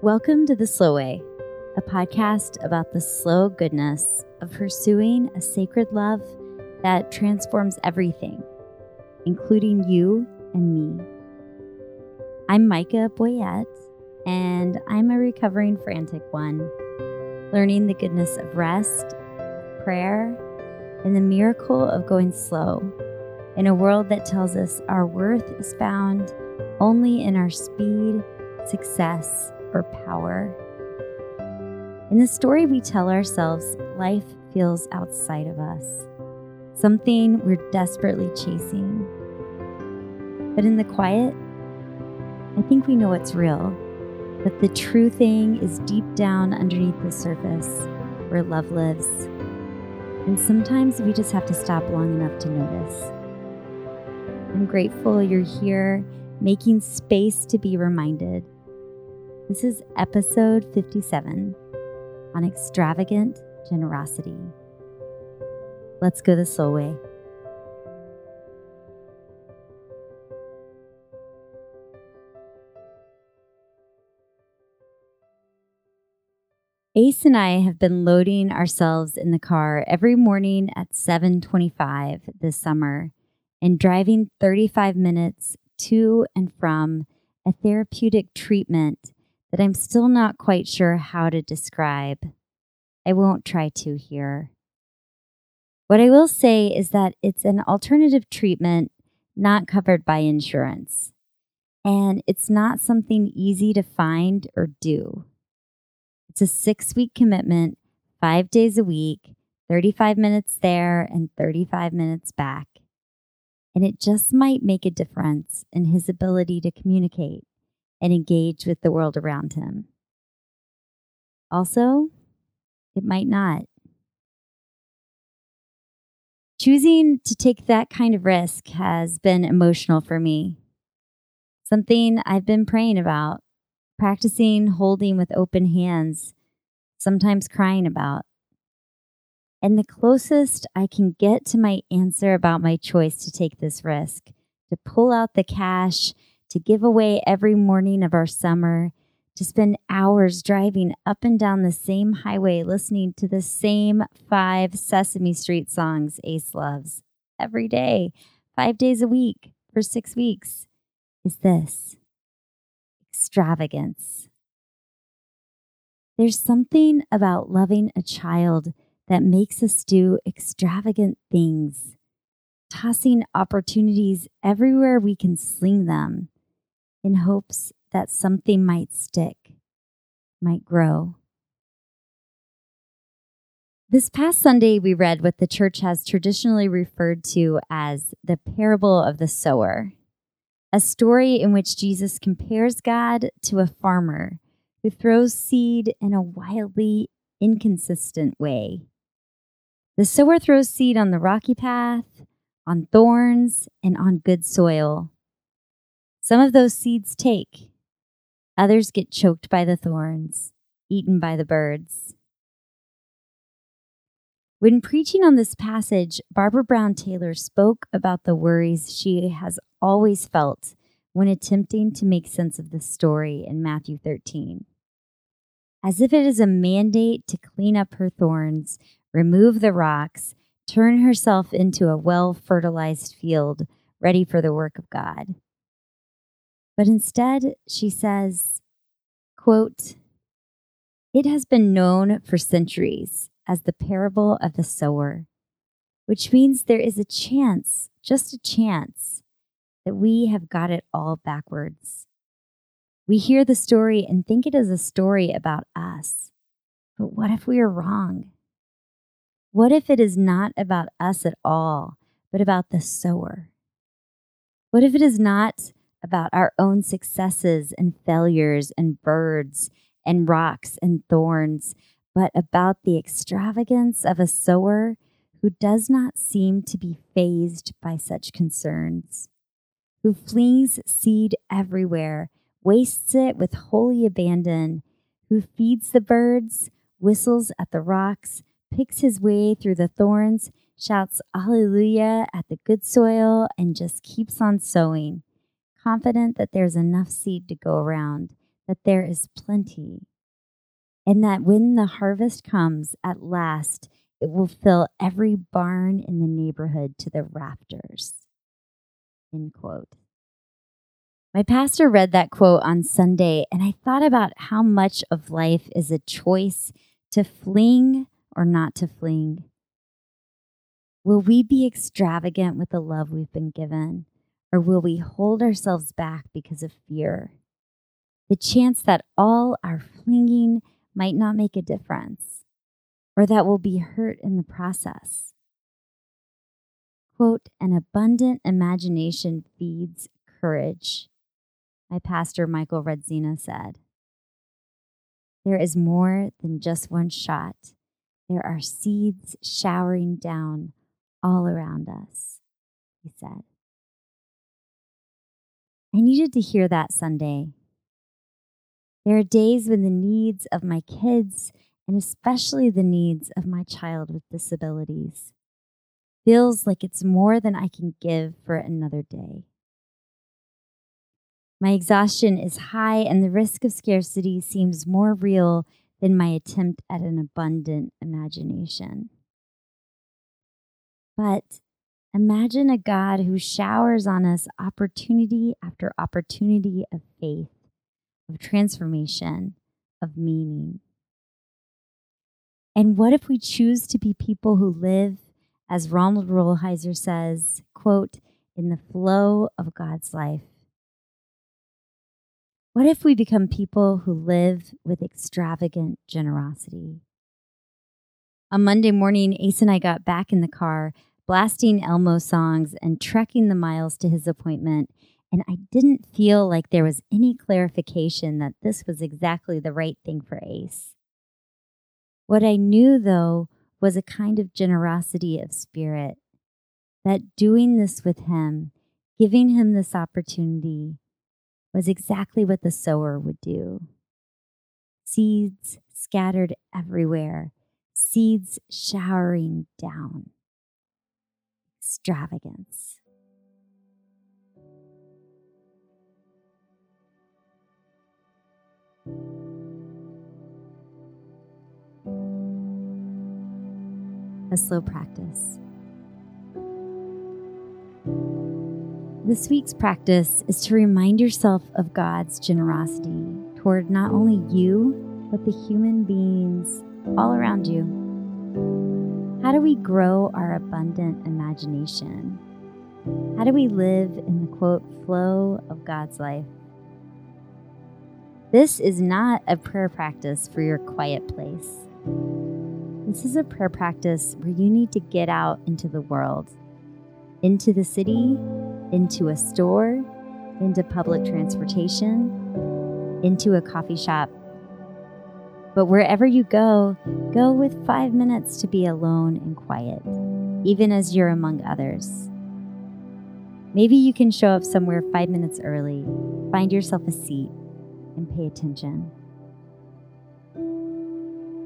Welcome to The Slow Way, a podcast about the slow goodness of pursuing a sacred love that transforms everything, including you and me. I'm Micha Boyett, and I'm a recovering frantic one, learning the goodness of rest, prayer, and the miracle of going slow in a world that tells us our worth is found only in our speed, success, or power. In the story we tell ourselves, life feels outside of us, something we're desperately chasing. But in the quiet, I think we know it's real, that the true thing is deep down underneath the surface where love lives. And sometimes we just have to stop long enough to notice. I'm grateful you're here, making space to be reminded this is episode 57 on extravagant generosity. Let's go the slow way. Ace and I have been loading ourselves in the car every morning at 7:25 this summer and driving 35 minutes to and from a therapeutic treatment that I'm still not quite sure how to describe. I won't try to here. What I will say is that it's an alternative treatment not covered by insurance, and it's not something easy to find or do. It's a six week commitment, five days a week, 35 minutes there and 35 minutes back. And it just might make a difference in his ability to communicate and engage with the world around him. Also, it might not. Choosing to take that kind of risk has been emotional for me. Something I've been praying about, practicing holding with open hands, sometimes crying about. And the closest I can get to my answer about my choice to take this risk, to pull out the cash to give away every morning of our summer, to spend hours driving up and down the same highway listening to the same five Sesame Street songs Ace loves every day, five days a week for six weeks, is this extravagance. There's something about loving a child that makes us do extravagant things, tossing opportunities everywhere we can sling them in hopes that something might stick, might grow. This past Sunday, we read what the church has traditionally referred to as the parable of the sower, a story in which Jesus compares God to a farmer who throws seed in a wildly inconsistent way. The sower throws seed on the rocky path, on thorns, and on good soil. Some of those seeds take, others get choked by the thorns, eaten by the birds. When preaching on this passage, Barbara Brown Taylor spoke about the worries she has always felt when attempting to make sense of the story in Matthew 13. As if it is a mandate to clean up her thorns, remove the rocks, turn herself into a well fertilized field ready for the work of God. But instead, she says, quote, It has been known for centuries as the parable of the sower, which means there is a chance, just a chance, that we have got it all backwards. We hear the story and think it is a story about us. But what if we are wrong? What if it is not about us at all, but about the sower? What if it is not about our own successes and failures and birds and rocks and thorns, but about the extravagance of a sower who does not seem to be fazed by such concerns, who flings seed everywhere, wastes it with holy abandon, who feeds the birds, whistles at the rocks, picks his way through the thorns, shouts hallelujah at the good soil, and just keeps on sowing confident that there's enough seed to go around, that there is plenty, and that when the harvest comes at last, it will fill every barn in the neighborhood to the rafters. End quote. My pastor read that quote on Sunday, and I thought about how much of life is a choice to fling or not to fling. Will we be extravagant with the love we've been given, or will we hold ourselves back because of fear? The chance that all our flinging might not make a difference, or that we'll be hurt in the process. Quote, an abundant imagination feeds courage, my pastor Michael Rudzena said. There is more than just one shot. There are seeds showering down all around us, he said. I needed to hear that Sunday. There are days when the needs of my kids, and especially the needs of my child with disabilities, feels like it's more than I can give for another day. My exhaustion is high, and the risk of scarcity seems more real than my attempt at an abundant imagination. But imagine a God who showers on us opportunity after opportunity of faith, of transformation, of meaning. And what if we choose to be people who live, as Ronald Rolheiser says, quote, in the flow of God's life? What if we become people who live with extravagant generosity? On Monday morning, Ace and I got back in the car, blasting Elmo songs and trekking the miles to his appointment. And I didn't feel like there was any clarification that this was exactly the right thing for Ace. What I knew, though, was a kind of generosity of spirit that doing this with him, giving him this opportunity, was exactly what the sower would do. Seeds scattered everywhere, seeds showering down. Extravagance. A slow practice. This week's practice is to remind yourself of God's generosity toward not only you, but the human beings all around you. How do we grow our abundant imagination? How do we live in the quote flow of God's life? This is not a prayer practice for your quiet place. This is a prayer practice where you need to get out into the world, into the city, into a store, into public transportation, into a coffee shop. But wherever you go, go with five minutes to be alone and quiet, even as you're among others. Maybe you can show up somewhere five minutes early, find yourself a seat, and pay attention.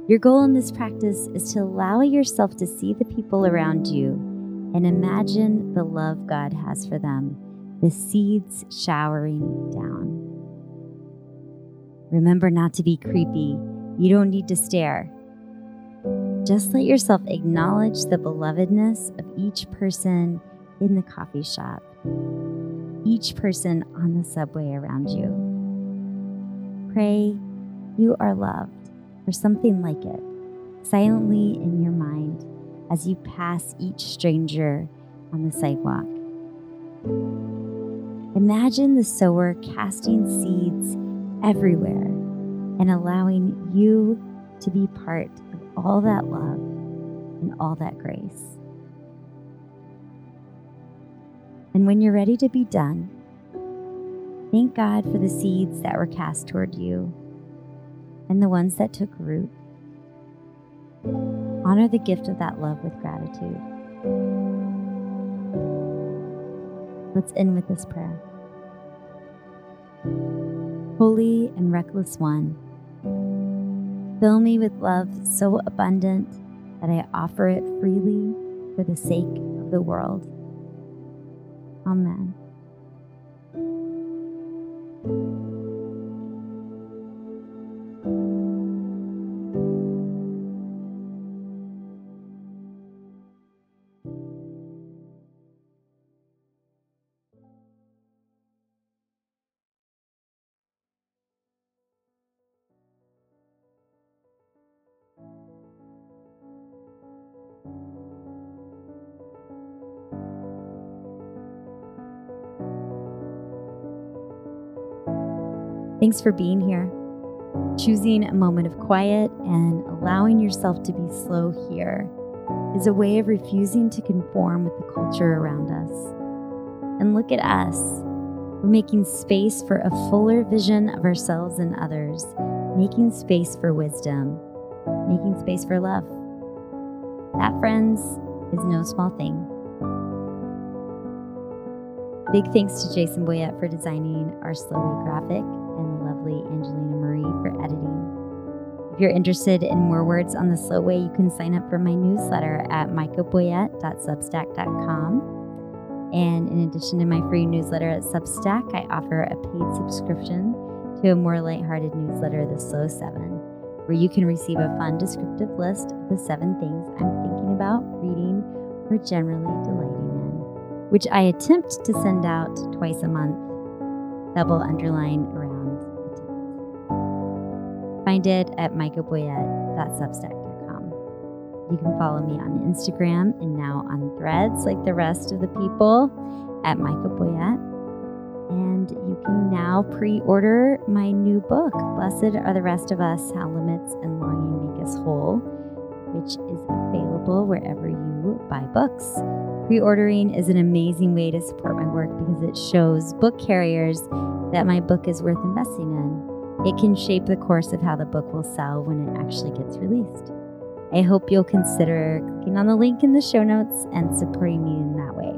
Your goal in this practice is to allow yourself to see the people around you and imagine the love God has for them, the seeds showering down. Remember not to be creepy. You don't need to stare. Just let yourself acknowledge the belovedness of each person in the coffee shop, each person on the subway around you. Pray you are loved, or something like it, silently in your mind as you pass each stranger on the sidewalk. Imagine the sower casting seeds everywhere and allowing you to be part of all that love and all that grace. And when you're ready to be done, thank God for the seeds that were cast toward you and the ones that took root Honor the gift of that love with gratitude. Let's end with this prayer. Holy and reckless one, fill me with love so abundant that I offer it freely for the sake of the world. Amen. Thanks for being here. Choosing a moment of quiet and allowing yourself to be slow here is a way of refusing to conform with the culture around us. And look at us. We're making space for a fuller vision of ourselves and others, making space for wisdom, making space for love. That, friends, is no small thing. Big thanks to Jason Boyett for designing our Slow graphic lovely Angelina Marie for editing. If you're interested in more words on the slow way, you can sign up for my newsletter at michaboyett.substack.com. And in addition to my free newsletter at Substack, I offer a paid subscription to a more lighthearted newsletter, The Slow Seven, where you can receive a fun descriptive list of the seven things I'm thinking about, reading, or generally delighting in, which I attempt to send out twice a month, double underline. Find it at michaboyett.substack.com. You can follow me on Instagram and now on threads like the rest of the people at Micha Boyett. And you can now pre order my new book, Blessed Are the Rest of Us How Limits and Longing Make Us Whole, which is available wherever you buy books. Pre ordering is an amazing way to support my work because it shows book carriers that my book is worth investing in. It can shape the course of how the book will sell when it actually gets released. I hope you'll consider clicking on the link in the show notes and supporting me in that way.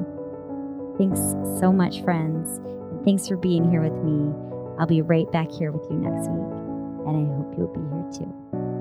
Thanks so much, friends, and thanks for being here with me. I'll be right back here with you next week, and I hope you'll be here too.